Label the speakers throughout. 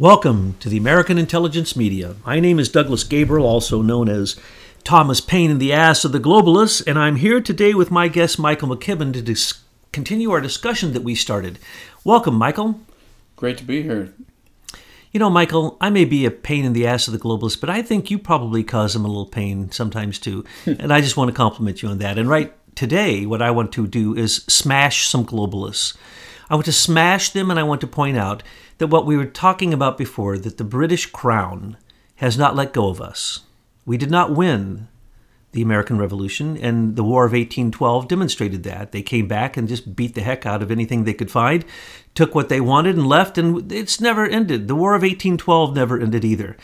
Speaker 1: Welcome to the American Intelligence Media. My name is Douglas Gabriel, also known as Thomas Paine in the Ass of the Globalists, and I'm here today with my guest Michael McKibben to dis- continue our discussion that we started. Welcome, Michael.
Speaker 2: Great to be here.
Speaker 1: You know, Michael, I may be a pain in the ass of the globalists, but I think you probably cause them a little pain sometimes too. and I just want to compliment you on that. And right today, what I want to do is smash some globalists. I want to smash them and I want to point out that what we were talking about before, that the British crown has not let go of us. We did not win the American Revolution, and the War of 1812 demonstrated that. They came back and just beat the heck out of anything they could find, took what they wanted and left, and it's never ended. The War of 1812 never ended either.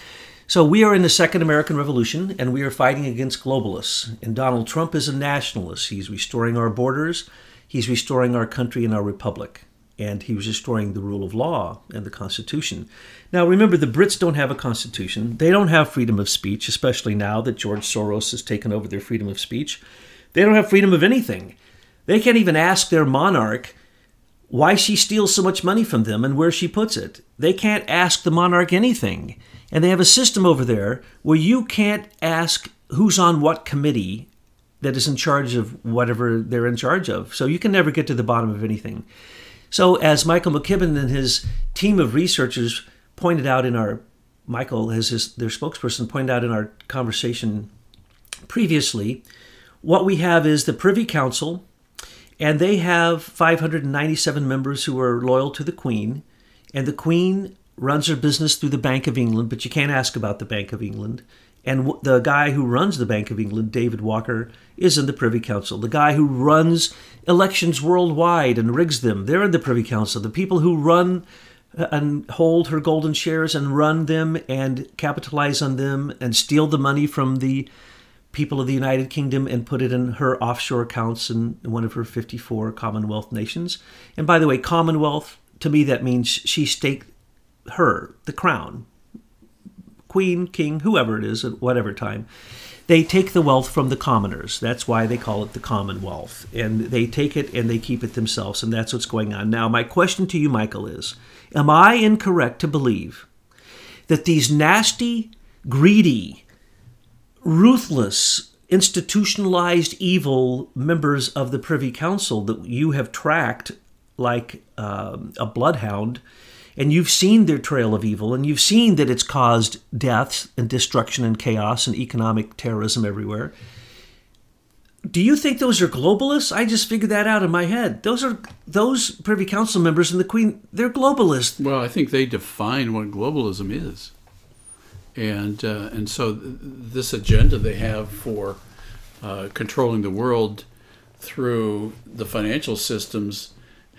Speaker 1: So we are in the Second American Revolution, and we are fighting against globalists. And Donald Trump is a nationalist. He's restoring our borders, he's restoring our country and our republic and he was destroying the rule of law and the Constitution. Now, remember, the Brits don't have a constitution. They don't have freedom of speech, especially now that George Soros has taken over their freedom of speech. They don't have freedom of anything. They can't even ask their monarch why she steals so much money from them and where she puts it. They can't ask the monarch anything. And they have a system over there where you can't ask who's on what committee that is in charge of whatever they're in charge of. So you can never get to the bottom of anything. So, as Michael McKibben and his team of researchers pointed out in our Michael, as his, their spokesperson, pointed out in our conversation previously, what we have is the Privy Council, and they have 597 members who are loyal to the Queen, and the Queen runs her business through the Bank of England, but you can't ask about the Bank of England. And the guy who runs the Bank of England, David Walker, is in the Privy Council. The guy who runs elections worldwide and rigs them, they're in the Privy Council. The people who run uh, and hold her golden shares and run them and capitalize on them and steal the money from the people of the United Kingdom and put it in her offshore accounts in one of her 54 Commonwealth nations. And by the way, Commonwealth, to me, that means she staked her, the crown, queen, king, whoever it is at whatever time, they take the wealth from the commoners. That's why they call it the Commonwealth. And they take it and they keep it themselves. And that's what's going on. Now, my question to you, Michael, is Am I incorrect to believe that these nasty, greedy, ruthless, institutionalized evil members of the Privy Council that you have tracked like um, a bloodhound and you've seen their trail of evil, and you've seen that it's caused deaths and destruction and chaos and economic terrorism everywhere. Do you think those are globalists? I just figured that out in my head. Those are those Privy Council members and the Queen. They're globalists.
Speaker 2: Well, I think they define what globalism is, and uh, and so th- this agenda they have for uh, controlling the world through the financial systems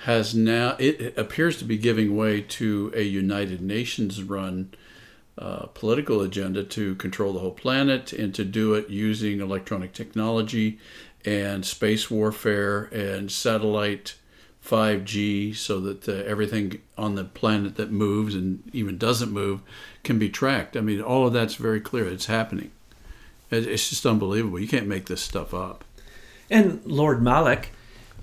Speaker 2: has now it appears to be giving way to a United Nations run uh, political agenda to control the whole planet and to do it using electronic technology and space warfare and satellite 5G so that uh, everything on the planet that moves and even doesn't move can be tracked. I mean, all of that's very clear. It's happening. It's just unbelievable. You can't make this stuff up.
Speaker 1: And Lord Malloch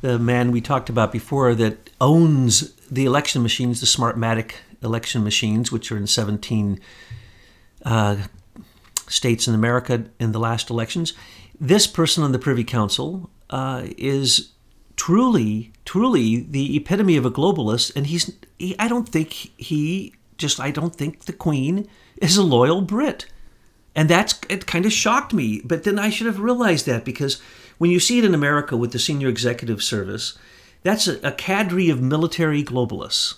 Speaker 1: the man we talked about before that owns the election machines, the Smartmatic election machines, which are in 17 uh, states in America in the last elections. This person on the Privy Council uh, is truly, truly the epitome of a globalist, and he's. He, I don't think he just. I don't think the Queen is a loyal Brit, and that's it. Kind of shocked me, but then I should have realized that because when you see it in America with the senior executive service, that's a, a cadre of military globalists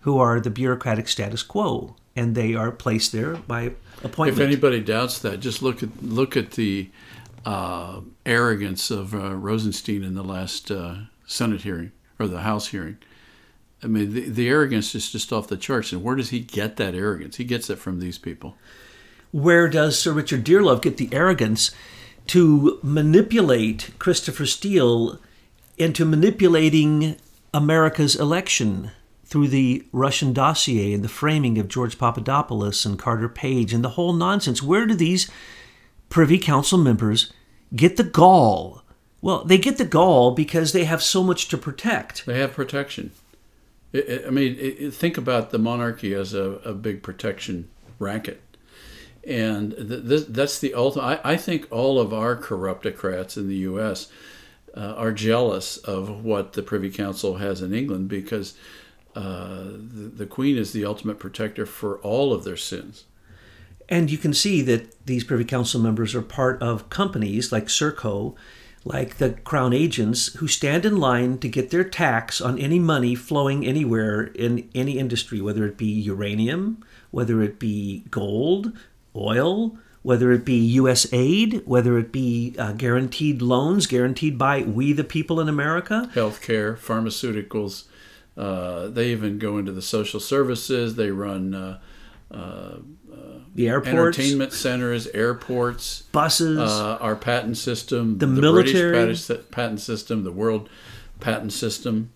Speaker 1: who are the bureaucratic status quo, and they are placed there by appointment.
Speaker 2: If anybody doubts that, just look at look at the uh, arrogance of uh, Rosenstein in the last uh, Senate hearing or the House hearing. I mean, the, the arrogance is just off the charts. And where does he get that arrogance? He gets it from these people.
Speaker 1: Where does Sir Richard Dearlove get the arrogance? To manipulate Christopher Steele into manipulating America's election through the Russian dossier and the framing of George Papadopoulos and Carter Page and the whole nonsense. Where do these Privy Council members get the gall? Well, they get the gall because they have so much to protect.
Speaker 2: They have protection. I mean, think about the monarchy as a, a big protection racket. And th- th- that's the ultimate. I, I, think all of our corruptocrats in the U.S. Uh, are jealous of what the Privy Council has in England because uh, the, the Queen is the ultimate protector for all of their sins.
Speaker 1: And you can see that these Privy Council members are part of companies like Serco, like the Crown agents, who stand in line to get their tax on any money flowing anywhere in any industry, whether it be uranium, whether it be gold, oil, whether it be U.S. aid, whether it be uh, guaranteed loans guaranteed by we the people in America.
Speaker 2: Healthcare, pharmaceuticals. Uh, they even go into the social services. They run uh, uh
Speaker 1: the airports,
Speaker 2: entertainment centers, airports,
Speaker 1: buses,
Speaker 2: uh, our patent system,
Speaker 1: the, the military
Speaker 2: British patent system, the world patent system.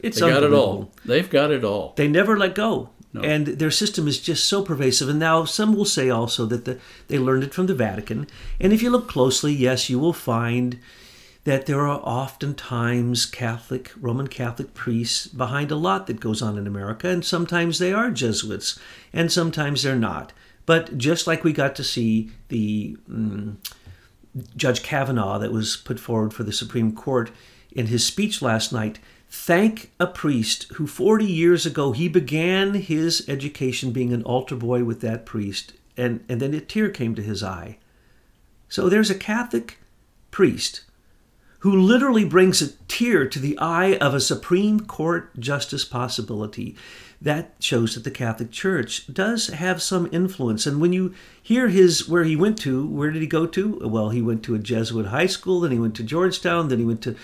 Speaker 1: It's
Speaker 2: they got it all. They've got it all.
Speaker 1: They never let go. No. And their system is just so pervasive. And now some will say also that the, they learned it from the Vatican. And if you look closely, yes, you will find that there are oftentimes Catholic, Roman Catholic priests behind a lot that goes on in America. And sometimes they are Jesuits, and sometimes they're not. But just like we got to see the um, Judge Kavanaugh that was put forward for the Supreme Court in his speech last night, thank a priest who 40 years ago he began his education being an altar boy with that priest, and, and then a tear came to his eye. So there's a Catholic priest who literally brings a tear to the eye of a Supreme Court justice possibility that shows that the Catholic Church does have some influence. And when you hear his where he went to, where did he go to? Well, he went to a Jesuit high school, then he went to Georgetown, then he went to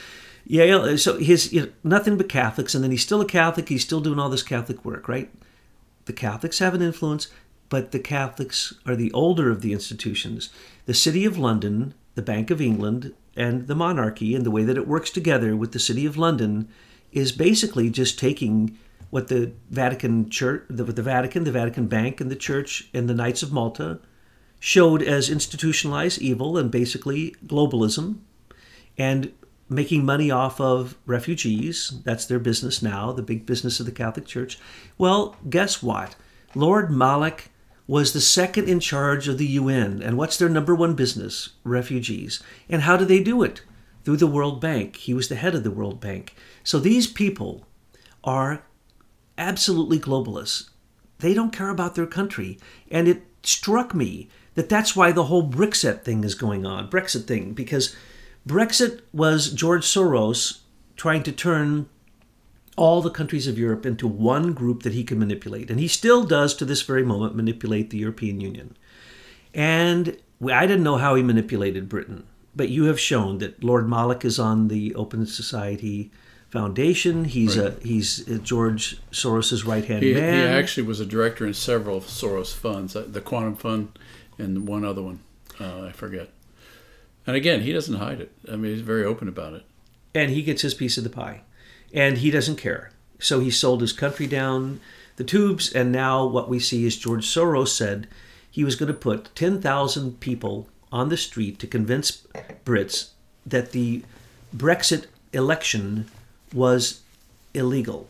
Speaker 1: Yale. So his you know, nothing but Catholics, and then he's still a Catholic. He's still doing all this Catholic work, right? The Catholics have an influence, but the Catholics are the older of the institutions. The City of London, the Bank of England, and the monarchy, and the way that it works together with the City of London, is basically just taking what the Vatican Church, the, the Vatican, the Vatican Bank, and the Church and the Knights of Malta showed as institutionalized evil and basically globalism, and making money off of refugees. That's their business now, the big business of the Catholic Church. Well, guess what? Lord Malloch was the second in charge of the UN. And what's their number one business? Refugees. And how do they do it? Through the World Bank. He was the head of the World Bank. So these people are absolutely globalists. They don't care about their country. And it struck me that that's why the whole Brexit thing is going on, Brexit thing, because Brexit was George Soros trying to turn all the countries of Europe into one group that he can manipulate. And he still does to this very moment manipulate the European Union. And I didn't know how he manipulated Britain, but you have shown that Lord Malloch is on the Open Society Foundation. He's right. a he's George Soros's right hand man.
Speaker 2: He actually was a director in several Soros funds, uh, the Quantum Fund, and one other one, uh, I forget. And again, he doesn't hide it. I mean, he's very open about it.
Speaker 1: And he gets his piece of the pie, and he doesn't care. So he sold his country down the tubes, and now what we see is George Soros said he was going to put ten thousand people on the street to convince Brits that the Brexit election was illegal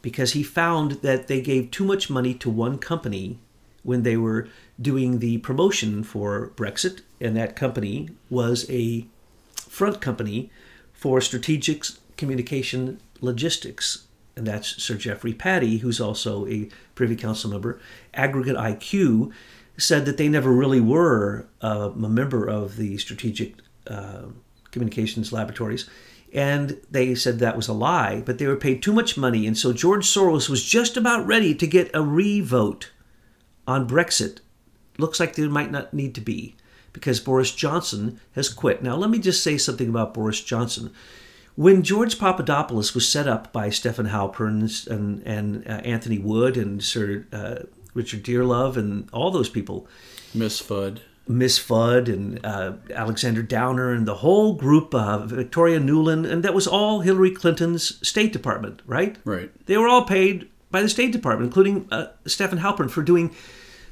Speaker 1: because he found that they gave too much money to one company when they were doing the promotion for Brexit, and that company was a front company for strategic communication logistics. And that's Sir Geoffrey Pattie, who's also a Privy Council member. Aggregate IQ said that they never really were uh, a member of the Strategic uh, Communications Laboratories. And they said that was a lie, but they were paid too much money. And so George Soros was just about ready to get a re vote on Brexit. Looks like there might not need to be because Boris Johnson has quit. Now, let me just say something about Boris Johnson. When George Papadopoulos was set up by Stephen Halper and, and uh, Anthony Wood and Sir uh, Richard Dearlove and all those people,
Speaker 2: Mifsud.
Speaker 1: Miss Fudd and uh, Alexander Downer and the whole group, uh, Victoria Nuland, and that was all Hillary Clinton's State Department, right?
Speaker 2: Right.
Speaker 1: They were all paid by the State Department, including uh, Stephen Halper, for doing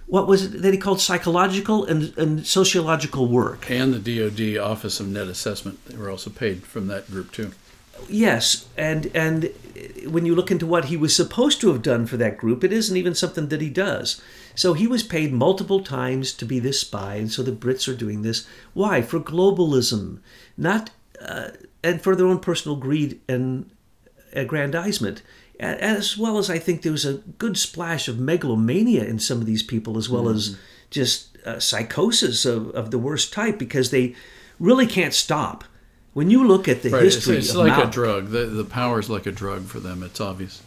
Speaker 1: what was it that he called psychological and, and sociological work.
Speaker 2: And the DoD Office of Net Assessment, they were also paid from that group too.
Speaker 1: Yes, and and when you look into what he was supposed to have done for that group, it isn't even something that he does. So he was paid multiple times to be this spy, and so the Brits are doing this. Why? For globalism, not uh, and for their own personal greed and aggrandizement. As well as I think there was a good splash of megalomania in some of these people, as well mm-hmm. as just uh, psychosis of, of the worst type, because they really can't stop when you look at the right. history,
Speaker 2: it's, it's like Mao, a drug. The the power is like a drug for them. It's obvious.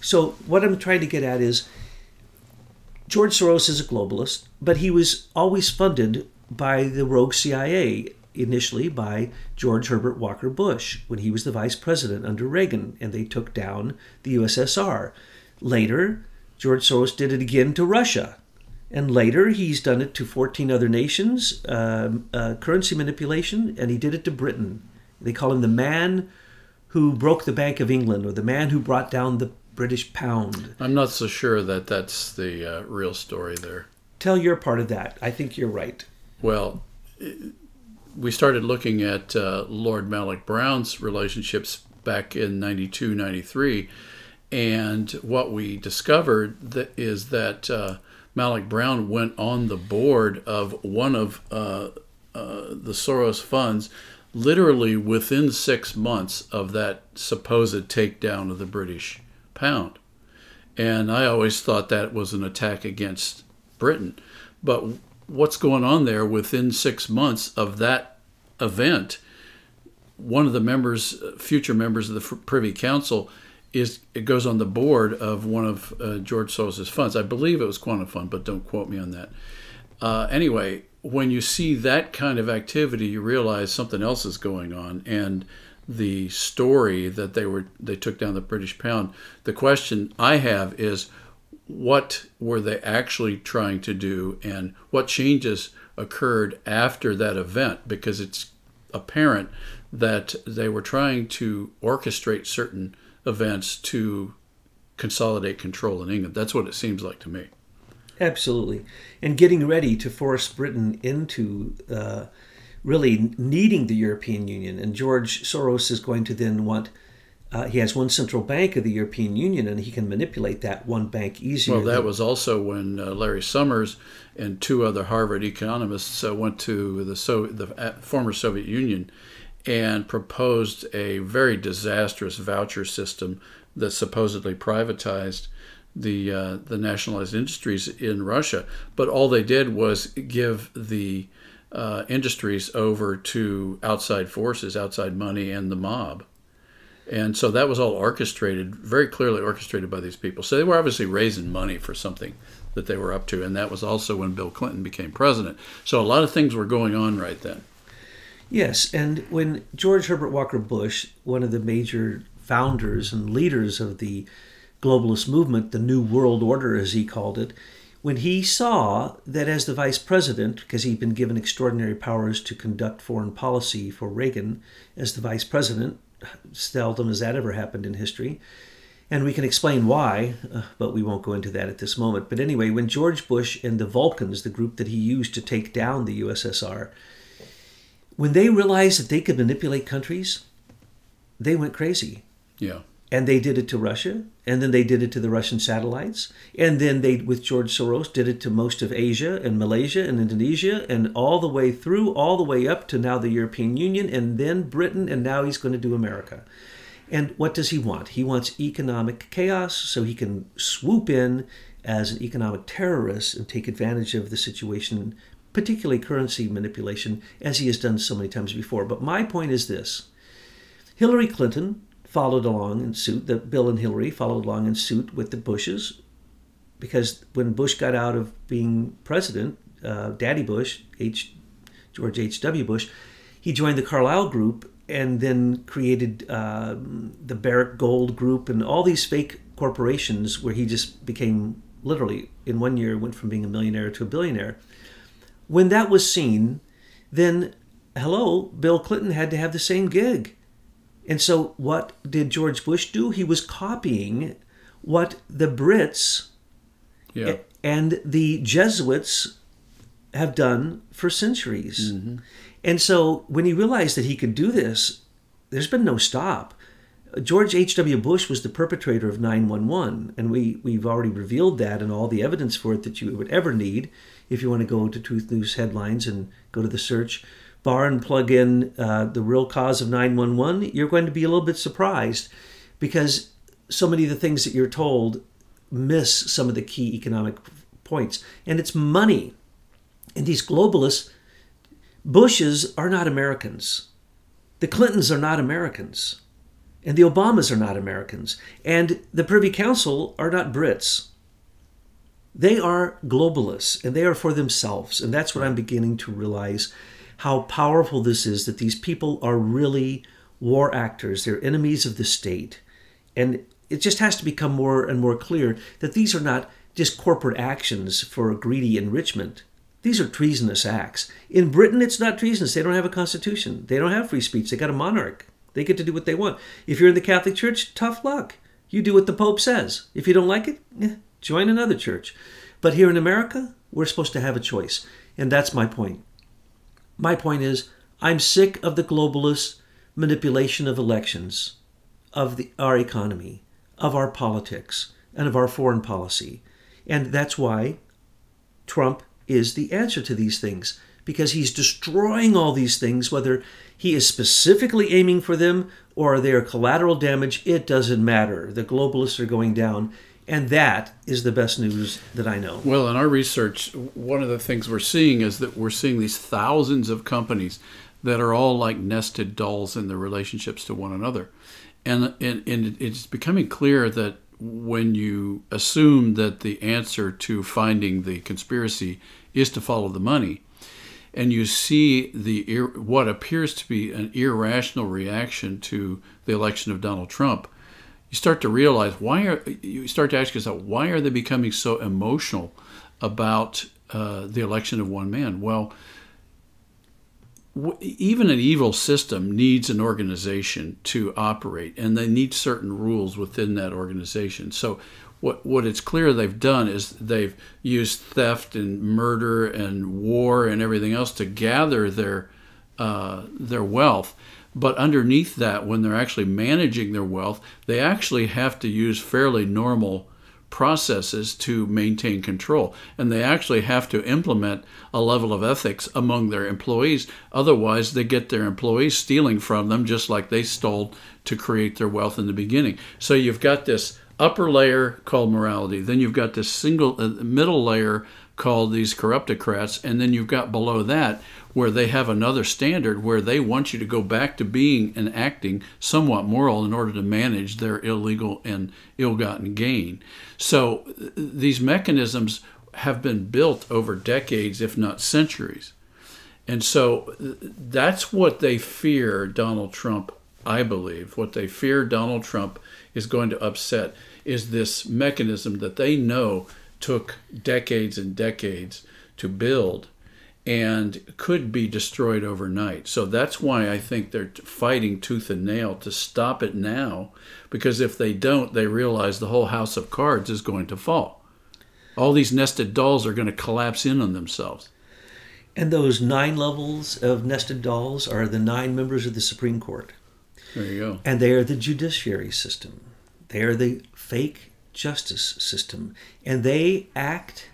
Speaker 1: So what I'm trying to get at is, George Soros is a globalist, but he was always funded by the rogue CIA. Initially by George Herbert Walker Bush when he was the vice president under Reagan, and they took down the USSR. Later, George Soros did it again to Russia and later, he's done it to 14 other nations, um, uh, currency manipulation, and he did it to Britain. They call him the man who broke the Bank of England or the man who brought down the British pound.
Speaker 2: I'm not so sure that that's the uh, real story there.
Speaker 1: Tell your part of that. I think you're right.
Speaker 2: Well, we started looking at uh, Lord Malloch Brown's relationships back in 92, 93. And what we discovered that is that uh, Malloch Brown went on the board of one of uh, uh, the Soros funds literally within six months of that supposed takedown of the British pound. And I always thought that was an attack against Britain. But what's going on there within six months of that event? One of the members, future members of the Privy Council, is it goes on the board of one of uh, George Soros's funds. I believe it was Quantum Fund, but don't quote me on that. Uh, anyway, when you see that kind of activity, you realize something else is going on, and the story that they were they took down the British pound. The question I have is, what were they actually trying to do, and what changes occurred after that event? Because it's apparent that they were trying to orchestrate certain events to consolidate control in England. That's what it seems like to me.
Speaker 1: Absolutely. And getting ready to force Britain into uh, really needing the European Union. And George Soros is going to then want. Uh, he has one central bank of the European Union, and he can manipulate that one bank easier.
Speaker 2: Well, that was also when uh, Larry Summers and two other Harvard economists uh, went to the, so- the uh, former Soviet Union and proposed a very disastrous voucher system that supposedly privatized the uh, the nationalized industries in Russia. But all they did was give the uh, industries over to outside forces, outside money, and the mob. And so that was all orchestrated, very clearly orchestrated by these people. So they were obviously raising money for something that they were up to. And that was also when Bill Clinton became president. So a lot of things were going on right then.
Speaker 1: Yes, and when George Herbert Walker Bush, one of the major founders and leaders of the globalist movement, the New World Order as he called it, when he saw that as the vice president, because he'd been given extraordinary powers to conduct foreign policy for Reagan as the vice president, seldom has that ever happened in history. And we can explain why, uh, but we won't go into that at this moment. But anyway, when George Bush and the Vulcans, the group that he used to take down the USSR, when they realized that they could manipulate countries, they went crazy.
Speaker 2: Yeah.
Speaker 1: And they did it to Russia, and then they did it to the Russian satellites, and then they, with George Soros, did it to most of Asia and Malaysia and Indonesia, and all the way through, all the way up to now the European Union, and then Britain, and now he's going to do America. And what does he want? He wants economic chaos so he can swoop in as an economic terrorist and take advantage of the situation particularly currency manipulation, as he has done so many times before. But my point is this Hillary Clinton followed along in suit, that Bill and Hillary followed along in suit with the Bushes, because when Bush got out of being president, uh, Daddy Bush, H. George H.W. Bush, he joined the Carlyle Group and then created uh, the Barrick Gold Group and all these fake corporations where he just became literally in one year went from being a millionaire to a billionaire. When that was seen, then hello, Bill Clinton had to have the same gig. And so what did George Bush do? He was copying what the Brits yeah. and the Jesuits have done for centuries. Mm-hmm. And so when he realized that he could do this, there's been no stop. George H.W. Bush was the perpetrator of 911, and we, we've already revealed that and all the evidence for it that you would ever need if you want to go to Truth News headlines and go to the search bar and plug in uh, the real cause of 911. You're going to be a little bit surprised because so many of the things that you're told miss some of the key economic points. And it's money. And these globalists, Bushes are not Americans. The Clintons are not Americans. And the Obamas are not Americans. And the Privy Council are not Brits. They are globalists and they are for themselves. And that's what I'm beginning to realize how powerful this is that these people are really war actors. They're enemies of the state. And it just has to become more and more clear that these are not just corporate actions for greedy enrichment. These are treasonous acts. In Britain, it's not treasonous. They don't have a constitution. They don't have free speech. They got a monarch. They get to do what they want. If you're in the Catholic Church, tough luck. You do what the Pope says. If you don't like it, eh, join another church. But here in America, we're supposed to have a choice. And that's my point. My point is, I'm sick of the globalist manipulation of elections, of the, our economy, of our politics, and of our foreign policy. And that's why Trump is the answer to these things, because he's destroying all these things, whether he is specifically aiming for them or they are collateral damage, it doesn't matter. The globalists are going down. And that is the best news that I know.
Speaker 2: Well, in our research, one of the things we're seeing is that we're seeing these thousands of companies that are all like nested dolls in their relationships to one another. And, and, and it's becoming clear that when you assume that the answer to finding the conspiracy is to follow the money, and you see the what appears to be an irrational reaction to the election of Donald Trump, you start to realize why are you start to ask yourself why are they becoming so emotional about uh, the election of one man? Well, w- even an evil system needs an organization to operate, and they need certain rules within that organization. So what what it's clear they've done is they've used theft and murder and war and everything else to gather their uh, their wealth. But underneath that, when they're actually managing their wealth, they actually have to use fairly normal processes to maintain control. And they actually have to implement a level of ethics among their employees. Otherwise, they get their employees stealing from them just like they stole to create their wealth in the beginning. So you've got this upper layer called morality. Then you've got this single uh, middle layer called these corruptocrats, and then you've got below that where they have another standard where they want you to go back to being and acting somewhat moral in order to manage their illegal and ill-gotten gain. So these mechanisms have been built over decades, if not centuries. And so that's what they fear Donald Trump, I believe. What they fear Donald Trump is going to upset is this mechanism that they know took decades and decades to build and could be destroyed overnight. So that's why I think they're fighting tooth and nail to stop it now, because if they don't, they realize the whole house of cards is going to fall. All these nested dolls are going to collapse in on themselves.
Speaker 1: And those nine levels of nested dolls are the nine members of the Supreme Court.
Speaker 2: There you go.
Speaker 1: And they are the judiciary system. They are the fake justice system. And they act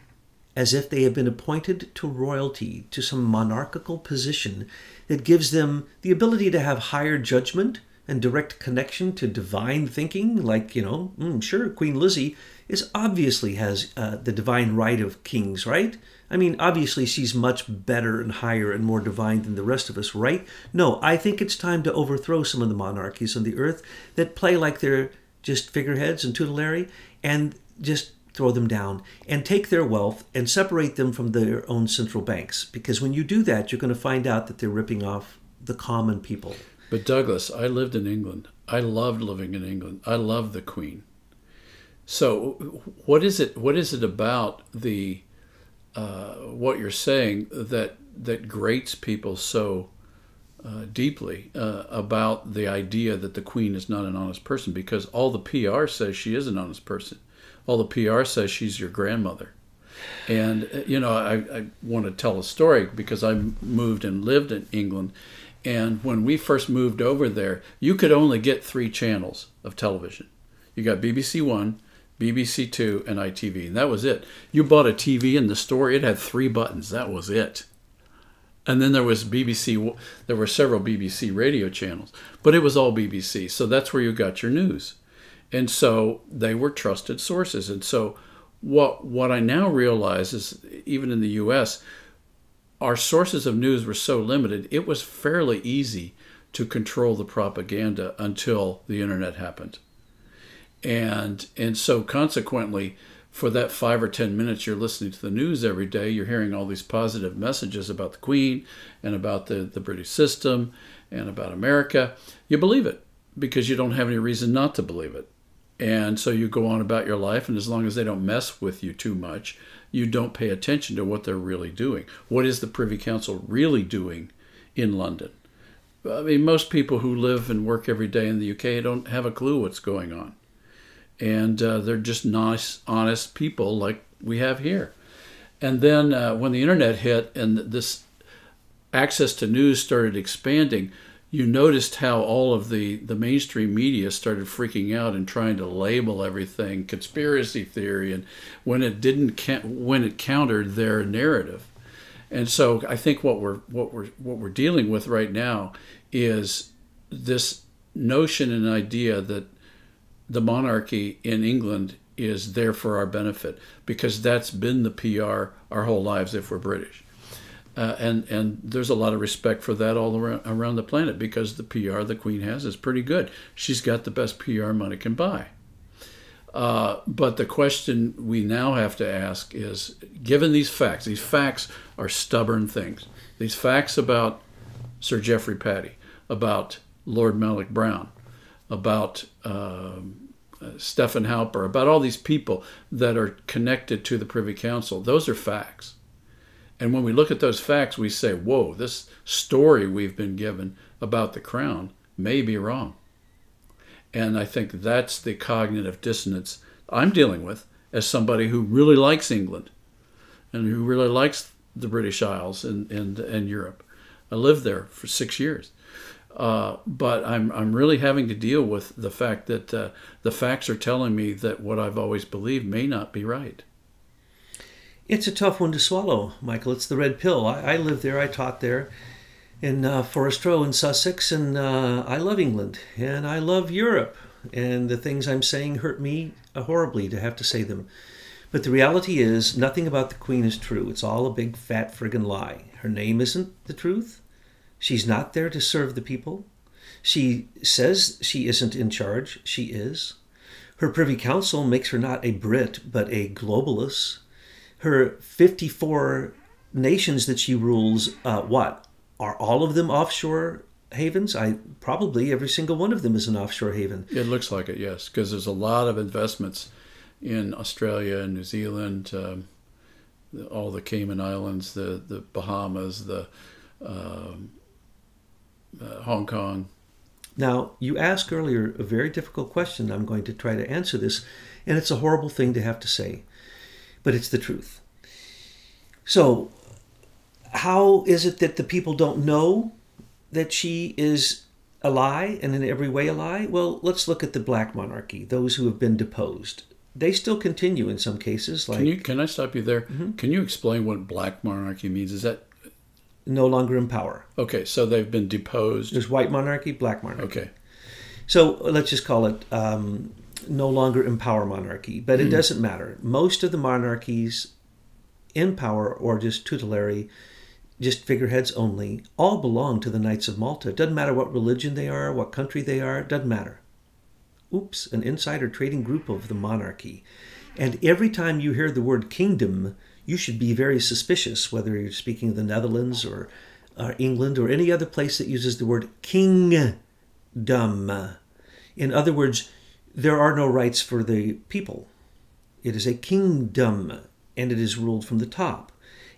Speaker 1: as if they have been appointed to royalty, to some monarchical position that gives them the ability to have higher judgment and direct connection to divine thinking. Like, you know, mm, sure, Queen Lizzie is obviously has uh, the divine right of kings, right? I mean, obviously she's much better and higher and more divine than the rest of us, right? No, I think it's time to overthrow some of the monarchies on the earth that play like they're just figureheads and tutelary and just throw them down and take their wealth and separate them from their own central banks. Because when you do that, you're going to find out that they're ripping off the common people.
Speaker 2: But Douglas, I lived in England. I loved living in England. I love the Queen. So, what is it? What is it about the uh, what you're saying that that grates people so uh, deeply uh, about the idea that the queen is not an honest person because all the PR says she is an honest person. All the PR says she's your grandmother. And, uh, you know, I, I want to tell a story because I moved and lived in England. And when we first moved over there, you could only get three channels of television. You got BBC One, BBC Two, and ITV, and that was it. You bought a TV in the store; it had three buttons. That was it. And then there was BBC. There were several BBC radio channels, but it was all BBC. So that's where you got your news, and so they were trusted sources. And so what what I now realize is, even in the U.S., our sources of news were so limited. It was fairly easy to control the propaganda until the internet happened and and so consequently for that five or ten minutes you're listening to the news every day you're hearing all these positive messages about the queen and about the, the british system and about america you believe it because you don't have any reason not to believe it. And so you go on about your life and as long as they don't mess with you too much you don't pay attention to what they're really doing. What is the privy council really doing in london? I mean most people who live and work every day in the uk don't have a clue what's going on and uh, they're just nice, honest people like we have here. And then uh, when the internet hit and this access to news started expanding, you noticed how all of the, the mainstream media started freaking out and trying to label everything conspiracy theory, and when it didn't when it countered their narrative. And so I think what we're what we're what we're dealing with right now is this notion and idea that the monarchy in England is there for our benefit because that's been the PR our whole lives if we're British. Uh, and and there's a lot of respect for that all around, around the planet because the PR the Queen has is pretty good. She's got the best PR money can buy. Uh, but the question we now have to ask is given these facts, these facts are stubborn things. These facts about Sir Geoffrey Pattie, about Lord Malloch Brown, about um, uh, Stefan Halper, about all these people that are connected to the Privy Council. Those are facts. And when we look at those facts, we say, whoa, this story we've been given about the crown may be wrong. And I think that's the cognitive dissonance I'm dealing with as somebody who really likes England and who really likes the British Isles and, and, and Europe. I lived there for six years. Uh, but I'm, I'm really having to deal with the fact that uh, the facts are telling me that what I've always believed may not be right.
Speaker 1: It's a tough one to swallow, Michael. It's the red pill. I, I lived there, I taught there in uh, Forest Row in Sussex, and uh, I love England and I love Europe. And the things I'm saying hurt me horribly to have to say them. But the reality is, nothing about the Queen is true. It's all a big fat friggin' lie. Her name isn't the truth. She's not there to serve the people. She says she isn't in charge. She is. Her Privy Council makes her not a Brit, but a globalist. Her 54 nations that she rules, uh, what? Are all of them offshore havens? I probably every single one of them is an offshore haven.
Speaker 2: It looks like it, yes, because there's a lot of investments in Australia and New Zealand, um, all the Cayman Islands, the the Bahamas, the um, uh, Hong Kong.
Speaker 1: Now, you asked earlier a very difficult question. I'm going to try to answer this, and it's a horrible thing to have to say, but it's the truth. So, how is it that the people don't know that she is a lie and in every way a lie? Well, let's look at the black monarchy, those who have been deposed. They still continue in some cases. Like,
Speaker 2: can you can I stop you there? Mm-hmm. Can you explain what black monarchy means? Is that
Speaker 1: no longer in power.
Speaker 2: Okay, so they've been deposed.
Speaker 1: There's white monarchy, black monarchy.
Speaker 2: Okay.
Speaker 1: So let's just call it um, no longer in power monarchy, but it mm. doesn't matter. Most of the monarchies in power or just tutelary, just figureheads only, all belong to the Knights of Malta. It doesn't matter what religion they are, what country they are, it doesn't matter. Oops, an insider trading group of the monarchy. And every time you hear the word kingdom, you should be very suspicious whether you're speaking of the Netherlands or, England or any other place that uses the word kingdom. In other words, there are no rights for the people. It is a kingdom and it is ruled from the top.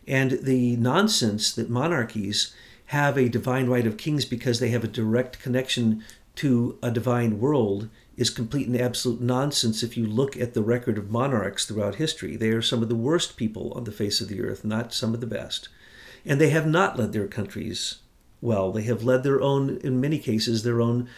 Speaker 1: And the nonsense that monarchies have a divine right of kings because they have a direct connection to a divine world is complete and absolute nonsense if you look at the record of monarchs throughout history. They are some of the worst people on the face of the earth, not some of the best. And they have not led their countries well. They have led their own, in many cases, their own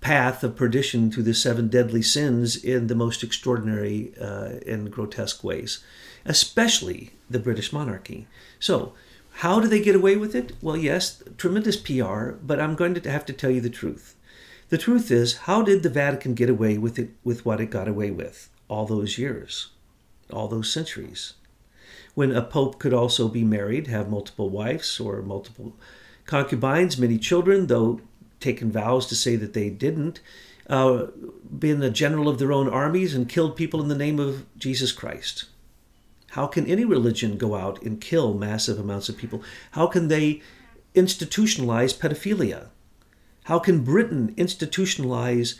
Speaker 1: path of perdition through the seven deadly sins in the most extraordinary uh, and grotesque ways, especially the British monarchy. So, how do they get away with it? Well, yes, tremendous PR, but I'm going to have to tell you the truth. The truth is, how did the Vatican get away with it with what it got away with all those years, all those centuries? When a pope could also be married, have multiple wives or multiple concubines, many children, though taken vows to say that they didn't, uh, been a general of their own armies and killed people in the name of Jesus Christ. How can any religion go out and kill massive amounts of people? How can they institutionalize pedophilia? How can Britain institutionalize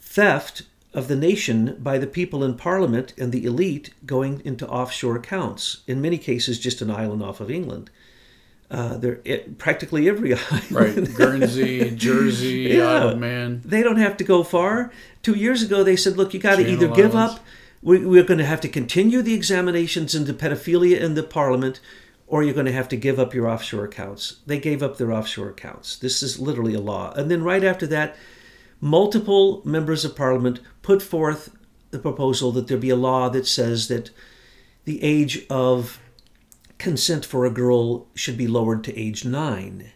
Speaker 1: theft of the nation by the people in parliament and the elite going into offshore accounts? In many cases, just an island off of England. Uh, they're it, practically every island.
Speaker 2: Right, Guernsey, Jersey, yeah. Isle of Man.
Speaker 1: They don't have to go far. Two years ago, they said, "Look, you got to either give up we, are going to have to continue the examinations into pedophilia in the parliament, or you're going to have to give up your offshore accounts. They gave up their offshore accounts. This is literally a law. And then right after that, multiple members of parliament put forth the proposal that there be a law that says that the age of consent for a girl should be lowered to age nine.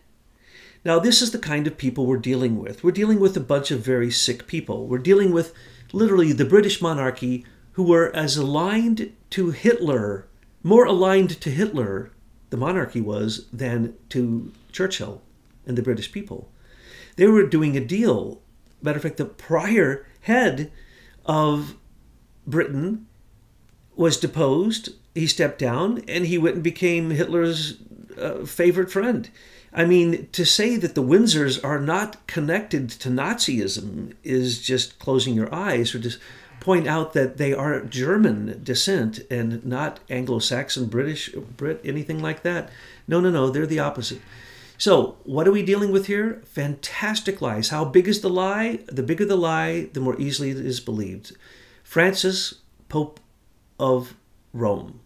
Speaker 1: Now, this is the kind of people we're dealing with. We're dealing with a bunch of very sick people. We're dealing with literally the British monarchy who were as aligned to Hitler, more aligned to Hitler, the monarchy was, than to Churchill and the British people. They were doing a deal. Matter of fact, the prior head of Britain was deposed. He stepped down and he went and became Hitler's uh, favorite friend. I mean, to say that the Windsors are not connected to Nazism is just closing your eyes or just point out that they are German descent and not Anglo-Saxon, British, Brit, anything like that. No, no, no, they're the opposite. So, what are we dealing with here? Fantastic lies. How big is the lie? The bigger the lie, the more easily it is believed. Francis, Pope of Rome,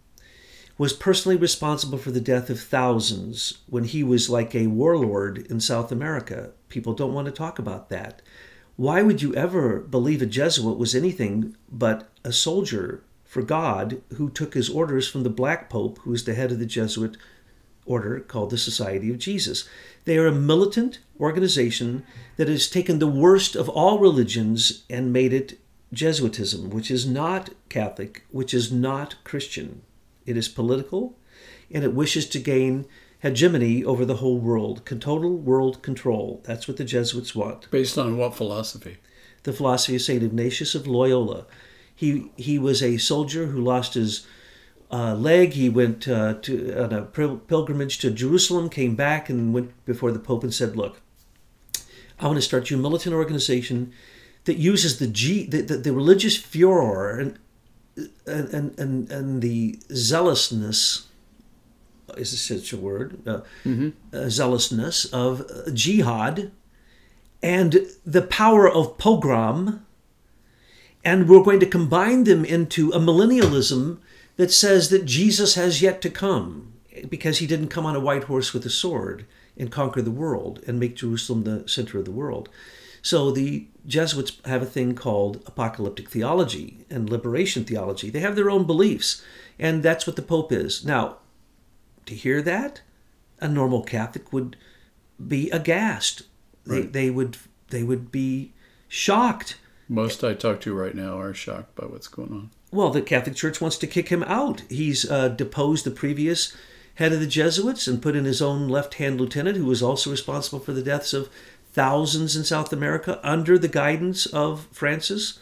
Speaker 1: was personally responsible for the death of thousands when he was like a warlord in South America. People don't want to talk about that. Why would you ever believe a Jesuit was anything but a soldier for God who took his orders from the Black Pope, who is the head of the Jesuit order called the Society of Jesus? They are a militant organization that has taken the worst of all religions and made it Jesuitism, which is not Catholic, which is not Christian. It is political, and it wishes to gain hegemony over the whole world, total world control. That's what the Jesuits want.
Speaker 2: Based on what philosophy?
Speaker 1: The philosophy of St. Ignatius of Loyola. He, he was a soldier who lost his uh, leg. He went uh, to, on a pilgrimage to Jerusalem, came back, and went before the Pope and said, Look, I want to start you a militant organization that uses the, G, the, the, the religious furor and, and, and, and the zealousness is such a word, uh, mm-hmm. uh, zealousness of uh, jihad and the power of pogrom. And we're going to combine them into a millennialism that says that Jesus has yet to come because he didn't come on a white horse with a sword and conquer the world and make Jerusalem the center of the world. So the Jesuits have a thing called apocalyptic theology and liberation theology. They have their own beliefs, and that's what the Pope is. Now, to hear that, a normal Catholic would be aghast. Right. They, they would they would be shocked.
Speaker 2: Most I talk to right now are shocked by what's going on.
Speaker 1: Well, the Catholic Church wants to kick him out. He's uh, deposed the previous head of the Jesuits and put in his own left hand lieutenant, who was also responsible for the deaths of thousands in South America under the guidance of Francis.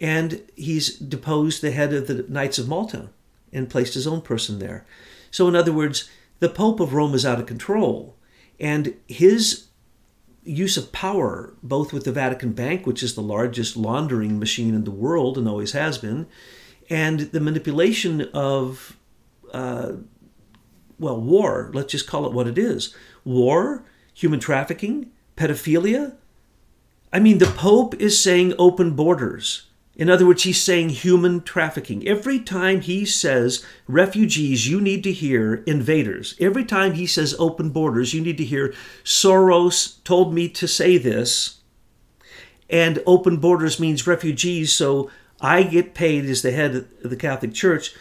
Speaker 1: And he's deposed the head of the Knights of Malta and placed his own person there. So, in other words, the Pope of Rome is out of control, and his use of power, both with the Vatican Bank, which is the largest laundering machine in the world and always has been, and the manipulation of, uh, well, war, let's just call it what it is war, human trafficking, pedophilia. I mean, the Pope is saying open borders. In other words, he's saying human trafficking. Every time he says refugees, you need to hear invaders. Every time he says open borders, you need to hear Soros told me to say this. And open borders means refugees, so I get paid as the head of the Catholic Church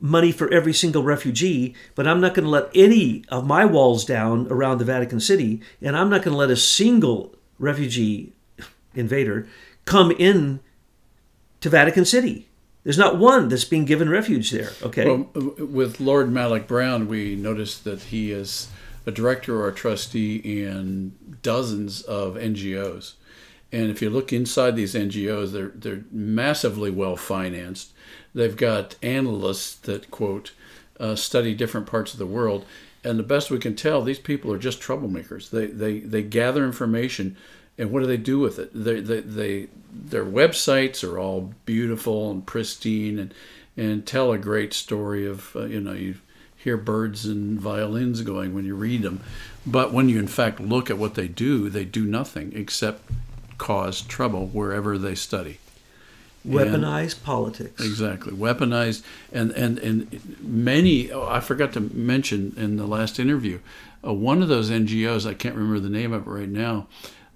Speaker 1: money for every single refugee, but I'm not going to let any of my walls down around the Vatican City, and I'm not going to let a single refugee invader come in to Vatican City. There's not one that's being given refuge there. Okay.
Speaker 2: Well, with Lord Malloch Brown, we noticed that he is a director or a trustee in dozens of NGOs. And if you look inside these NGOs, they're they're massively well financed. They've got analysts that quote uh, study different parts of the world, and the best we can tell, these people are just troublemakers. They they they gather information and what do they do with it? They, they, they, their websites are all beautiful and pristine and, and tell a great story of, uh, you know, you hear birds and violins going when you read them. But when you, in fact, look at what they do, they do nothing except cause trouble wherever they study.
Speaker 1: Weaponized and, politics.
Speaker 2: Exactly. Weaponized. And, and, and many, oh, I forgot to mention in the last interview, uh, one of those NGOs, I can't remember the name of it right now,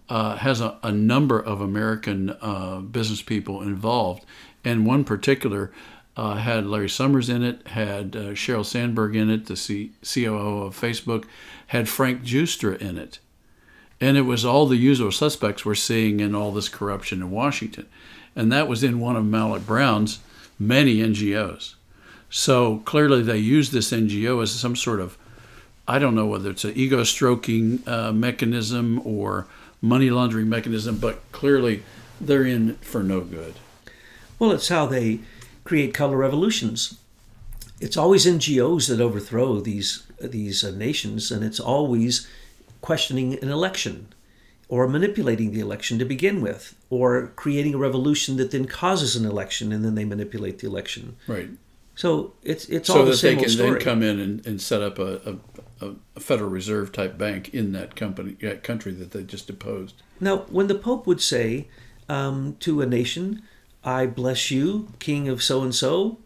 Speaker 2: uh, has a, a, number of American uh, business people involved, and one particular uh, had Larry Summers in it, had uh, Sheryl Sandberg in it, the C- COO of Facebook, had Frank Giustra in it, and it was all the usual suspects we're seeing in all this corruption in Washington, and that was in one of Malloch Brown's many NGOs. So clearly, they used this NGO as some sort of I don't know whether it's an ego stroking uh, mechanism or money laundering mechanism, but clearly they're in for no good.
Speaker 1: Well, it's how they create color revolutions. It's always NGOs that overthrow these these uh, nations, and it's always questioning an election, or manipulating the election to begin with, or creating a revolution that then causes an election, and then they manipulate the election.
Speaker 2: Right.
Speaker 1: So it's it's
Speaker 2: so
Speaker 1: all the same
Speaker 2: that
Speaker 1: same
Speaker 2: they can
Speaker 1: story.
Speaker 2: then come in and, and set up a, a, a Federal Reserve type bank in that company that country that they just deposed.
Speaker 1: Now, when the Pope would say um, to a nation, "I bless you, King of so and so,"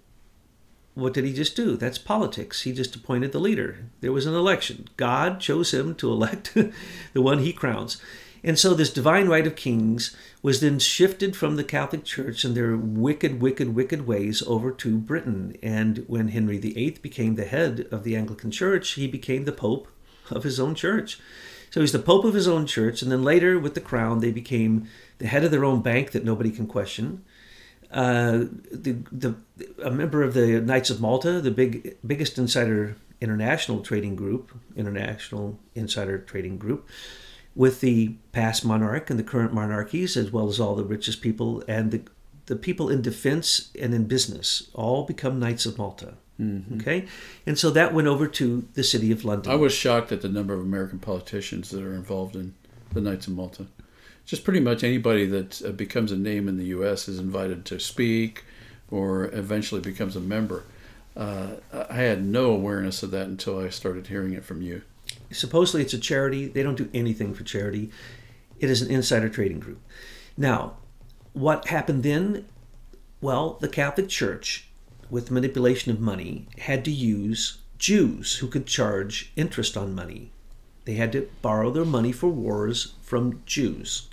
Speaker 1: what did he just do? That's politics. He just appointed the leader. There was an election. God chose him to elect the one he crowns. And so this divine right of kings was then shifted from the Catholic Church and their wicked, wicked, wicked ways over to Britain. And when Henry VIII became the head of the Anglican Church, he became the Pope of his own church. So he's the Pope of his own church. And then later, with the crown, they became the head of their own bank that nobody can question. Uh, the, the, a member of the Knights of Malta, the big, biggest insider international trading group, international insider trading group, with the past monarch and the current monarchies, as well as all the richest people and the, the people in defense and in business, all become Knights of Malta. Mm-hmm. Okay? And so that went over to the city of London.
Speaker 2: I was shocked at the number of American politicians that are involved in the Knights of Malta. Just pretty much anybody that uh, becomes a name in the U.S. is invited to speak or eventually becomes a member. Uh, I had no awareness of that until I started hearing it from you
Speaker 1: supposedly it's a charity. They don't do anything for charity. It is an insider trading group. Now, what happened then? Well, the Catholic Church, with manipulation of money, had to use Jews who could charge interest on money. They had to borrow their money for wars from Jews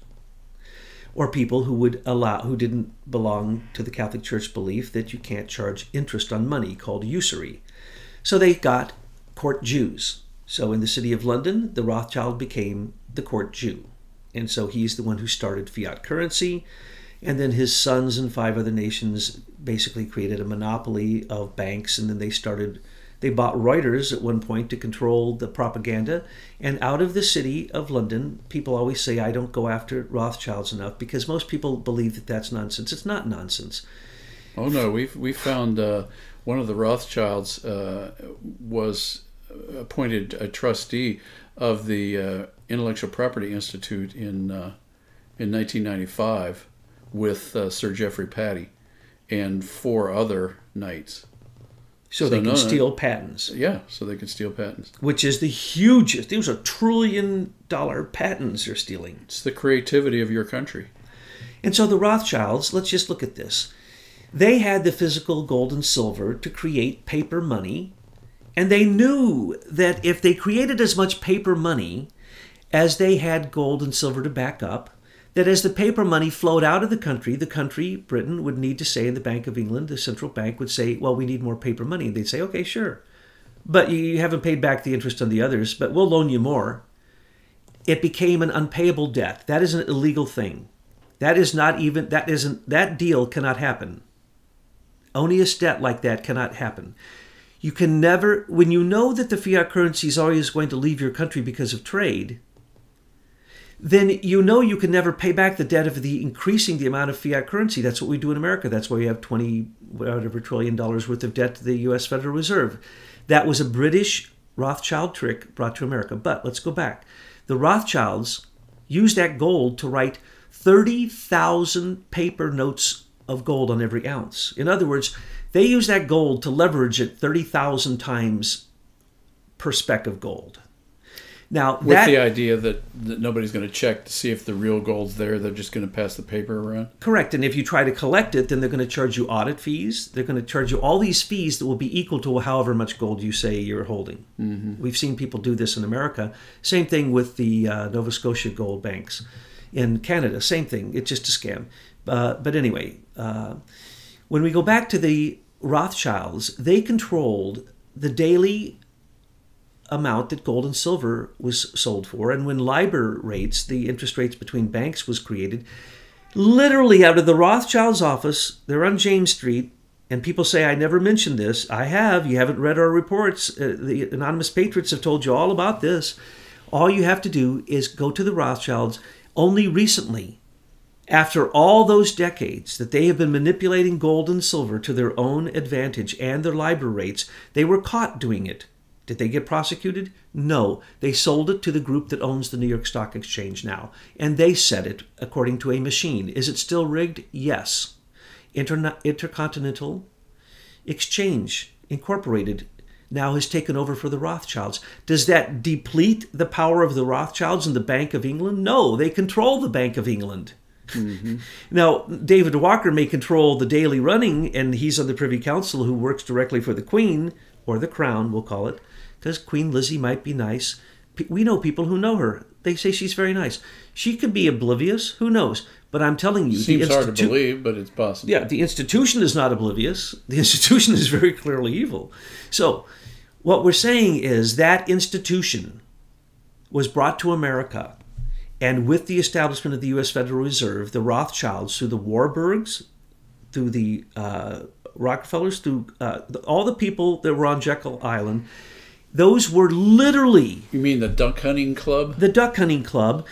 Speaker 1: or people who would allow who didn't belong to the Catholic Church belief that you can't charge interest on money called usury. So they got court Jews. So in the city of London, the Rothschild became the court Jew. And so he's the one who started fiat currency. And then his sons and five other nations basically created a monopoly of banks. And then they started, they bought Reuters at one point to control the propaganda. And out of the city of London, people always say, I don't go after Rothschilds enough because most people believe that that's nonsense. It's not nonsense.
Speaker 2: Oh, no. We've, we found uh, one of the Rothschilds uh, was appointed a trustee of the uh, Intellectual Property Institute in uh, in 1995 with uh, Sir Geoffrey Pattie and four other knights.
Speaker 1: So, so they can no, steal patents.
Speaker 2: Yeah, so they can steal patents.
Speaker 1: Which is the hugest. These are trillion dollar patents they're stealing.
Speaker 2: It's the creativity of your country.
Speaker 1: And so the Rothschilds, let's just look at this. They had the physical gold and silver to create paper money, and they knew that if they created as much paper money as they had gold and silver to back up, that as the paper money flowed out of the country, the country, Britain, would need to say, and the Bank of England, the central bank, would say, well, we need more paper money. And they'd say, okay, sure. But you haven't paid back the interest on the others, but we'll loan you more. It became an unpayable debt. That is an illegal thing. That is not even, that isn't, that deal cannot happen. Onious debt like that cannot happen. You can never, when you know that the fiat currency is always going to leave your country because of trade, then you know you can never pay back the debt of the increasing the amount of fiat currency. That's what we do in America. That's why we have 20 whatever trillion dollars worth of debt to the US Federal Reserve. That was a British Rothschild trick brought to America. But let's go back. The Rothschilds used that gold to write 30,000 paper notes of gold on every ounce. In other words, they use that gold to leverage it 30,000 times per speck of gold. Now,
Speaker 2: with that, the idea that, that nobody's going to check to see if the real gold's there, they're just going to pass the paper around.
Speaker 1: Correct. And if you try to collect it, then they're going to charge you audit fees. They're going to charge you all these fees that will be equal to however much gold you say you're holding. Mm-hmm. We've seen people do this in America. Same thing with the uh, Nova Scotia gold banks. In Canada, same thing. It's just a scam. Uh, but anyway, uh, when we go back to the Rothschilds, they controlled the daily amount that gold and silver was sold for. And when LIBOR rates, the interest rates between banks, was created, literally out of the Rothschilds' office, they're on James Street, and people say, I never mentioned this. I have. You haven't read our reports. Uh, the Anonymous Patriots have told you all about this. All you have to do is go to the Rothschilds. Only recently, after all those decades that they have been manipulating gold and silver to their own advantage and their LIBOR rates, they were caught doing it. Did they get prosecuted? No. They sold it to the group that owns the New York Stock Exchange now, and they set it according to a machine. Is it still rigged? Yes. Intercontinental Exchange Incorporated now has taken over for the Rothschilds. Does that deplete the power of the Rothschilds and the Bank of England? No, they control the Bank of England. Mm-hmm. Now, David Walker may control the daily running, and he's on the Privy Council who works directly for the Queen, or the Crown, we'll call it because Queen Lizzie might be nice. We know people who know her. They say she's very nice. She could be oblivious. Who knows? But I'm telling you,
Speaker 2: seems institu- hard to believe, but it's possible.
Speaker 1: Yeah, the institution is not oblivious. The institution is very clearly evil. So, what we're saying is that institution was brought to America, and with the establishment of the U.S. Federal Reserve, the Rothschilds, through the Warburgs, through the uh, Rockefellers, through uh, all the people that were on Jekyll Island, those were literally.
Speaker 2: You mean the duck hunting club?
Speaker 1: The duck hunting club.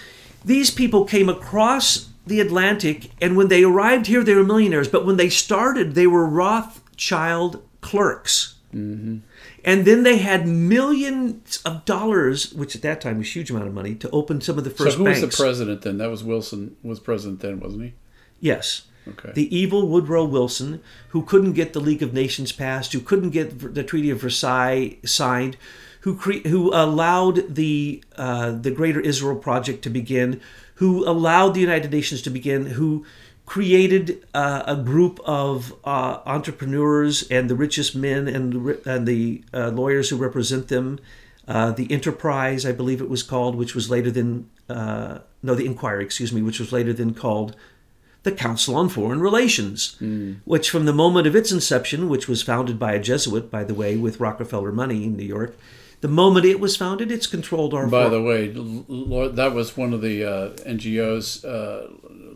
Speaker 1: These people came across the Atlantic, and when they arrived here, they were millionaires. But when they started, they were Rothschild clerks. Mm-hmm. And then they had millions of dollars, which at that time was a huge amount of money, to open some of the first
Speaker 2: so who
Speaker 1: banks.
Speaker 2: was the president then? That was Wilson was president then, wasn't he?
Speaker 1: Yes. Okay. The evil Woodrow Wilson, who couldn't get the League of Nations passed, who couldn't get the Treaty of Versailles signed, who cre- who allowed the uh, the Greater Israel Project to begin, who allowed the United Nations to begin, who created uh, a group of uh, entrepreneurs and the richest men and the, and the uh, lawyers who represent them. Uh, the Enterprise, I believe it was called, which was later than uh, no, the Inquiry, excuse me, which was later than called the Council on Foreign Relations, mm. which from the moment of its inception, which was founded by a Jesuit, by the way, with Rockefeller money in New York, the moment it was founded, it's controlled our.
Speaker 2: By the way, Lord, that was one of the uh, NGOs.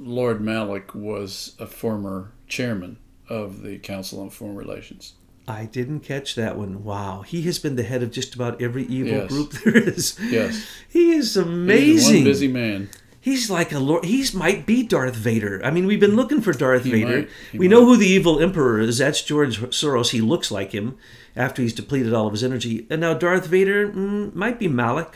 Speaker 2: Lord Malloch was a former chairman of the Council on Foreign Relations.
Speaker 1: I didn't catch that one. Wow, he has been the head of just about every evil yes. group there is.
Speaker 2: Yes,
Speaker 1: he is amazing. He's
Speaker 2: one busy man
Speaker 1: he's like a lord. He's might be Darth Vader. I mean, we've been looking for Darth he Vader. We might. know who the evil emperor is. That's George Soros. He looks like him after he's depleted all of his energy. And now Darth Vader mm, might be Malloch.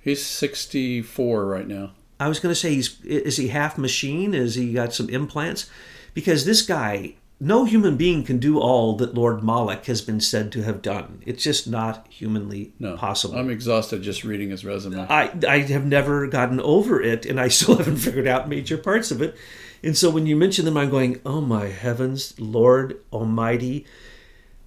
Speaker 2: He's sixty-four right now.
Speaker 1: I was going to say, he's is he half machine? Is he got some implants? Because this guy no human being can do all that Lord Malloch has been said to have done. It's just not humanly
Speaker 2: No,
Speaker 1: possible.
Speaker 2: I'm exhausted just reading his resume.
Speaker 1: I, I have never gotten over it, and I still haven't figured out major parts of it. And so when you mention them, I'm going, oh my heavens, Lord Almighty.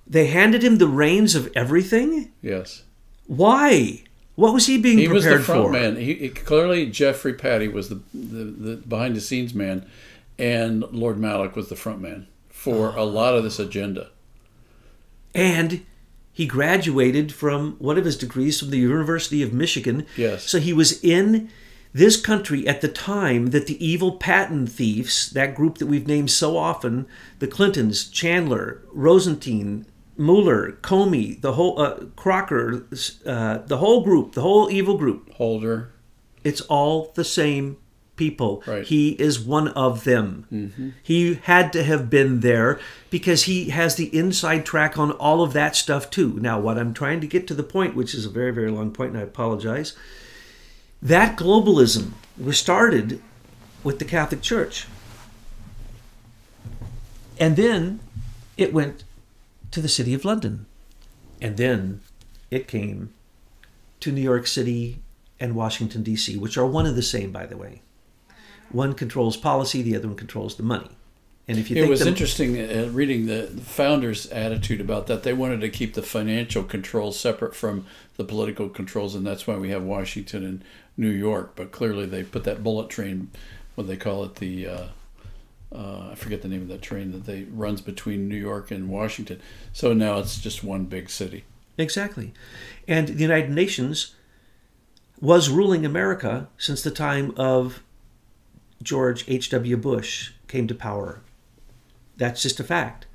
Speaker 1: They handed him the reins of everything?
Speaker 2: yes.
Speaker 1: Why? What was he being
Speaker 2: He was the front
Speaker 1: for?
Speaker 2: man. He, he- clearly Geoffrey Pattie was the, the, the behind the scenes man, and Lord Malloch was the front man for a oh. lot of this agenda.
Speaker 1: And he graduated from one of his degrees from the University of Michigan.
Speaker 2: Yes.
Speaker 1: So he was in this country at the time that the evil patent thieves, that group that we've named so often, the Clintons, Chandler, Rosenstein, Mueller, Comey, the whole uh, Crocker, uh, the whole group, the whole evil group,
Speaker 2: Holder.
Speaker 1: it's all the same people.
Speaker 2: Right.
Speaker 1: He is one of them. He had to have been there because he has the inside track on all of that stuff too. Now, what I'm trying to get to the point, which is a very, very long point, and I apologize, that globalism was started with the Catholic Church. And then it went to the City of London. And then it came to New York City and Washington, D.C., which are one and the same, by the way. One controls policy, the other one controls the money. And if you
Speaker 2: It was
Speaker 1: the-
Speaker 2: interesting uh, reading the founders' attitude about that. They wanted to keep the financial controls separate from the political controls, and that's why we have Washington and New York. But clearly, they put that bullet train, what they call it, the uh, uh, I forget the name of that train that they runs between New York and Washington. So now it's just one big city.
Speaker 1: Exactly. And the United Nations was ruling America since the time of George H.W. Bush came to power. That's just a fact.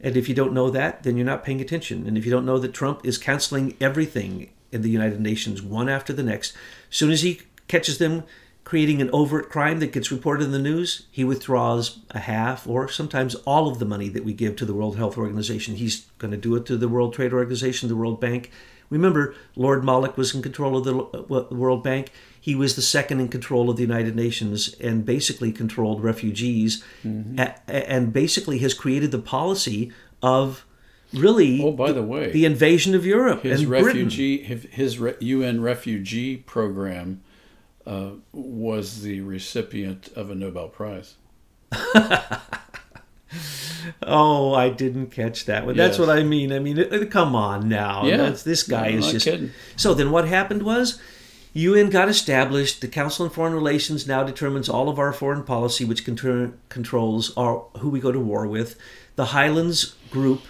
Speaker 1: And if you don't know that, then you're not paying attention. And if you don't know that Trump is canceling everything in the United Nations one after the next, as soon as he catches them creating an overt crime that gets reported in the news, he withdraws a half or sometimes all of the money that we give to the World Health Organization. He's going to do it to the World Trade Organization, the World Bank. Remember, Lord Malloch was in control of the uh, World Bank. He was the second in control of the United Nations and basically controlled refugees a- and basically has created the policy of really
Speaker 2: Oh, by the way,
Speaker 1: the invasion of Europe
Speaker 2: his
Speaker 1: and Britain.
Speaker 2: refugee his, his re- UN refugee program uh, was the recipient of a Nobel Prize.
Speaker 1: Oh, I didn't catch that one. That's what I mean. I mean, come on now.
Speaker 2: Yeah.
Speaker 1: That's, this guy
Speaker 2: No,
Speaker 1: is just.
Speaker 2: kidding.
Speaker 1: So then what happened was UN got established. The Council on Foreign Relations now determines all of our foreign policy, which control, controls our, who we go to war with. The Highlands Group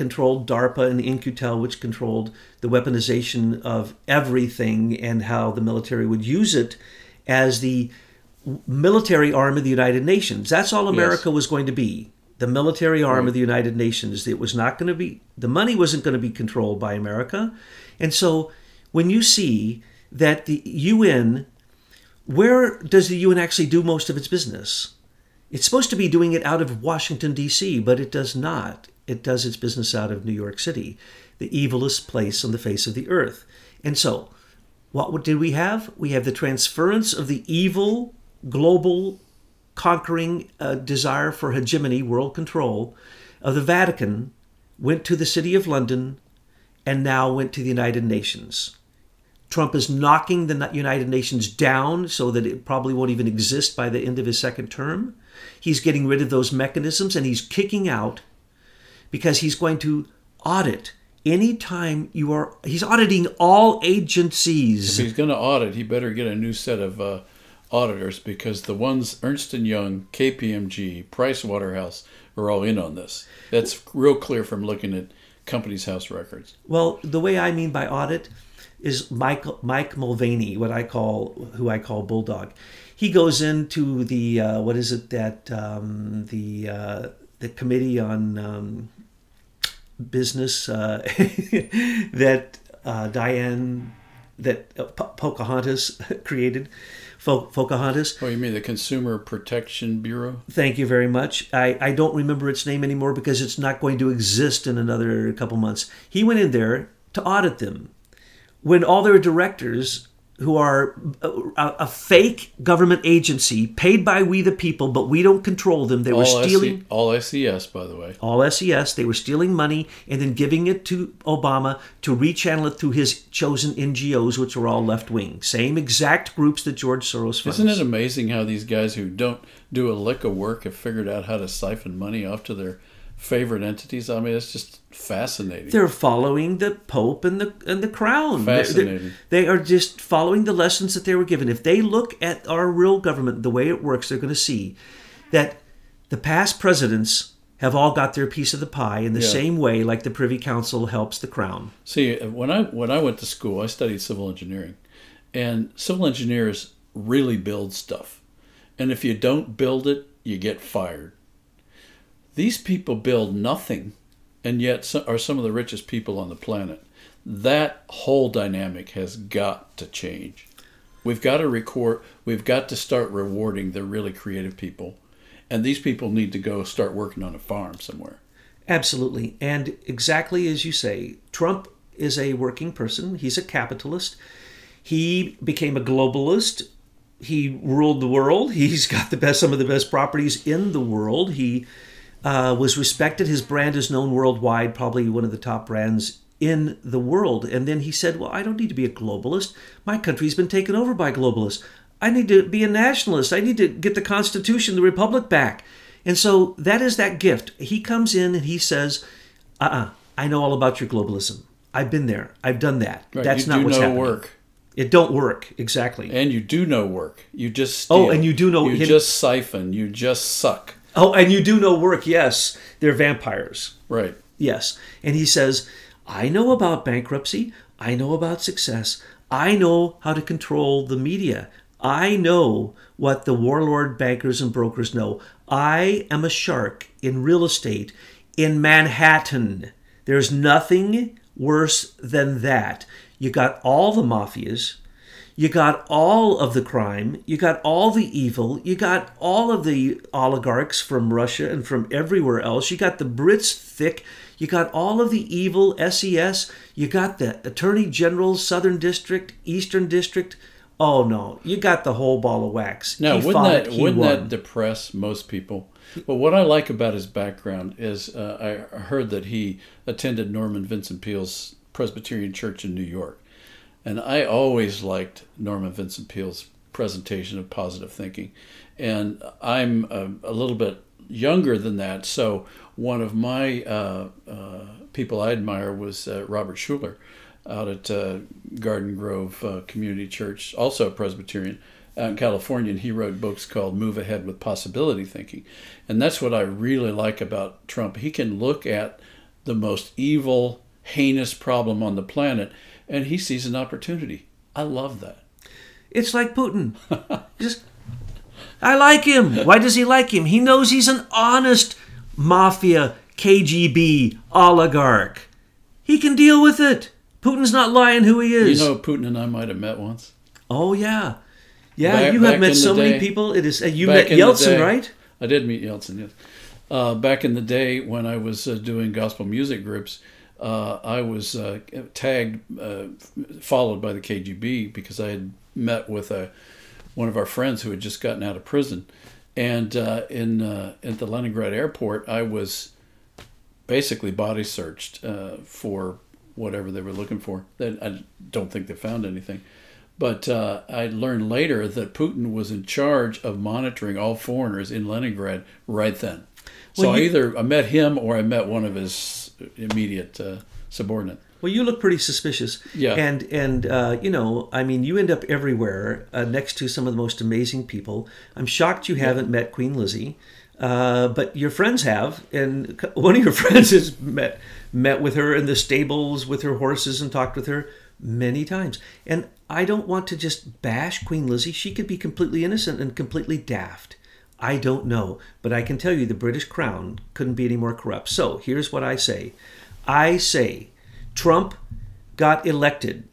Speaker 1: controlled DARPA and In-Q-Tel, which controlled the weaponization of everything and how the military would use it as the military arm of the United Nations. That's all America was going to be. The military arm of the United Nations. It was not going to be, the money wasn't going to be controlled by America. And so when you see that the UN, where does the UN actually do most of its business? It's supposed to be doing it out of Washington, D.C., but it does not. It does its business out of New York City, the evilest place on the face of the earth. And so, what did we have? We have the transference of the evil global conquering uh, desire for hegemony, world control of the Vatican went to the City of London and now went to the United Nations. Trump is knocking the United Nations down so that it probably won't even exist by the end of his second term. He's getting rid of those mechanisms and he's kicking out because he's going to audit anytime you are he's auditing all agencies
Speaker 2: If he's going to audit, he better get a new set of uh, auditors because the ones Ernst and Young, KPMG, Price Waterhouse are all in on this. That's real clear from looking at companies' house records.
Speaker 1: Well, the way I mean by audit is Mike Mike Mulvaney, what I call who I call Bulldog. He goes into the uh, what is it that um, the uh, the committee on um, business uh, that uh, Diane that uh, Po- Pocahontas created. Fo- Pocahontas.
Speaker 2: Oh, you mean the Consumer Protection Bureau?
Speaker 1: Thank you very much. I, I don't remember its name anymore because it's not going to exist in another couple months. He went in there to audit them. When all their directors who are a, a, fake government agency paid by we the people, but we don't control them. They were stealing
Speaker 2: SC, all SES, by the way.
Speaker 1: all SES. They were stealing money and then giving it to Obama to rechannel it through his chosen NGOs, which are all left wing. Same exact groups that George Soros funds.
Speaker 2: Isn't it amazing how these guys who don't do a lick of work have figured out how to siphon money off to their favorite entities? I mean, it's just fascinating.
Speaker 1: They're following the Pope and the and the crown. They're- they're-
Speaker 2: Fascinating.
Speaker 1: They are just following the lessons that they were given. If they look at our real government, the way it works, they're going to see that the past presidents have all got their piece of the pie in the
Speaker 2: Yeah.
Speaker 1: same way, like the Privy Council helps the crown.
Speaker 2: See, when I when I went to school, I studied civil engineering, and civil engineers really build stuff, and if you don't build it, you get fired. These people build nothing, and yet are some of the richest people on the planet. That whole dynamic has got to change. We've got to record. We've got to start rewarding the really creative people, and these people need to go start working on a farm somewhere.
Speaker 1: Absolutely. And exactly as you say, Trump is a working person. He's a capitalist. He became a globalist. He ruled the world. He's got the best, some of the best properties in the world. He uh, was respected. His brand is known worldwide, probably one of the top brands in the world. And then he said, Well, I don't need to be a globalist. My country's been taken over by globalists. I need to be a nationalist. I need to get the Constitution, the Republic back. And so that is that gift. He comes in and he says, uh uh I know all about your globalism. I've been there. I've done that.
Speaker 2: Right,
Speaker 1: That's
Speaker 2: you
Speaker 1: not
Speaker 2: do
Speaker 1: what's
Speaker 2: no
Speaker 1: happening.
Speaker 2: work.
Speaker 1: It don't work. Exactly.
Speaker 2: And you do no work. You just steal.
Speaker 1: Oh, and you do no-
Speaker 2: You just siphon. You just suck.
Speaker 1: Oh, and you do no work. Yes. They're vampires.
Speaker 2: Right.
Speaker 1: Yes. And he says, I know about bankruptcy. I know about success. I know how to control the media. I know what the warlord bankers and brokers know. I am a shark in real estate in Manhattan. There's nothing worse than that. You got all the mafias. You got all of the crime. You got all the evil. You got all of the oligarchs from Russia and from everywhere else. You got the Brits thick. You got all of the evil SES. You got the Attorney General, Southern District, Eastern District. Oh no, you got the whole ball of wax.
Speaker 2: Now,
Speaker 1: He
Speaker 2: wouldn't that wouldn't
Speaker 1: won.
Speaker 2: that depress most people? But what I like about his background is uh, I heard that he attended Norman Vincent Peale's Presbyterian Church in New York, and I always liked Norman Vincent Peale's presentation of positive thinking, and I'm a, a little bit younger than that, so one of my uh, uh, people I admire was uh, Robert Schuller out at uh, Garden Grove uh, Community Church, also a Presbyterian out in California, and he wrote books called Move Ahead with Possibility Thinking. And that's what I really like about Trump. He can look at the most evil, heinous problem on the planet and he sees an opportunity. I love that.
Speaker 1: It's like Putin. Just, I like him. Why does he like him? He knows he's an honest mafia, KGB oligarch. He can deal with it. Putin's not lying who he is.
Speaker 2: You know, Putin and I might have met once.
Speaker 1: oh yeah, yeah.
Speaker 2: Back-
Speaker 1: you have met so
Speaker 2: the
Speaker 1: many people. It is. You met Yeltsin,
Speaker 2: day.
Speaker 1: right?
Speaker 2: I did meet Yeltsin, yes. Uh, back in the day when I was uh, doing gospel music groups, uh, I was uh, tagged, uh, followed by the KGB because I had met with a, one of our friends who had just gotten out of prison. And uh, in uh, at the Leningrad airport, I was basically body searched uh, for whatever they were looking for. I don't think they found anything. But uh, I learned later that Putin was in charge of monitoring all foreigners in Leningrad right then. So
Speaker 1: Well,
Speaker 2: I either I met him or I met one of his immediate uh, subordinate.
Speaker 1: Well, you look pretty suspicious.
Speaker 2: Yeah.
Speaker 1: And and uh, you know, I mean, you end up everywhere uh, next to some of the most amazing people. I'm shocked you haven't met Queen Lizzie, uh, but your friends have, and one of your friends has met met with her in the stables with her horses and talked with her many times. And I don't want to just bash Queen Lizzie. She could be completely innocent and completely daft. I don't know, but I can tell you the British crown couldn't be any more corrupt. So here's what I say I say Trump got elected.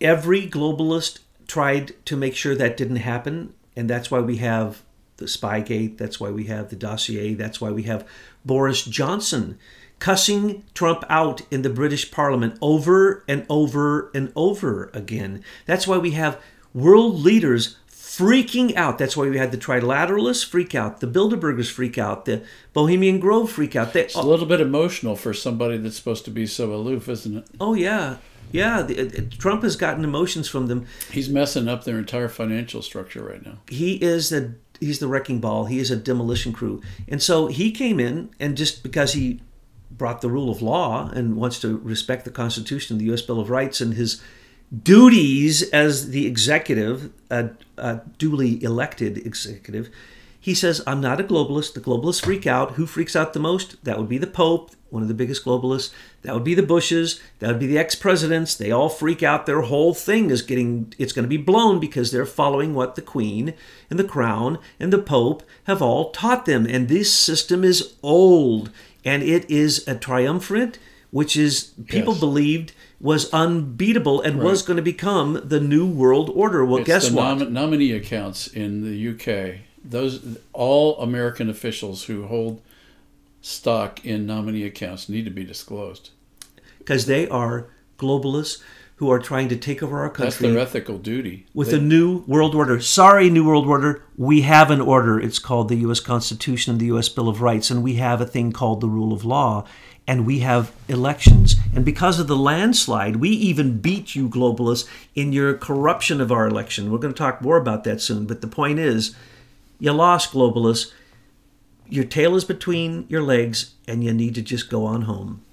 Speaker 1: Every globalist tried to make sure that didn't happen, and that's why we have the Spygate, that's why we have the dossier, that's why we have Boris Johnson cussing Trump out in the British Parliament over and over and over again. That's why we have world leaders freaking out. That's why we had the Trilateralists freak out, the Bilderbergers freak out, the Bohemian Grove freak out. They,
Speaker 2: It's a little bit emotional for somebody that's supposed to be so aloof, isn't it?
Speaker 1: oh yeah, yeah. The, uh, Trump has gotten emotions from them.
Speaker 2: He's messing up their entire financial structure right now.
Speaker 1: he is a he's the wrecking ball. He is a demolition crew, and so he came in and just because he brought the rule of law and wants to respect the Constitution, the U.S. Bill of Rights, and his duties as the executive, a, a duly elected executive. He says, I'm not a globalist. The globalists freak out. Who freaks out the most? That would be the Pope, one of the biggest globalists. That would be the Bushes. That would be the ex presidents. They all freak out. Their whole thing is getting, it's going to be blown because they're following what the Queen and the Crown and the Pope have all taught them. And this system is old and it is a triumvirate, which is, people
Speaker 2: Yes.
Speaker 1: believed was unbeatable and was going to become the new world order. Well,
Speaker 2: It's
Speaker 1: guess what?
Speaker 2: nom- nominee accounts in the UK. Those all American officials who hold stock in nominee accounts need to be disclosed.
Speaker 1: because they are globalists who are trying to take over our country.
Speaker 2: That's their ethical duty.
Speaker 1: with
Speaker 2: They-
Speaker 1: a new world order. Sorry, new world order. We have an order. It's called the U.S. Constitution and the U.S. Bill of Rights, and we have a thing called the rule of law, and we have elections. And because of the landslide, we even beat you globalists in your corruption of our election. We're going to talk more about that soon. But the point is, you lost, globalists. Your tail is between your legs, and you need to just go on home.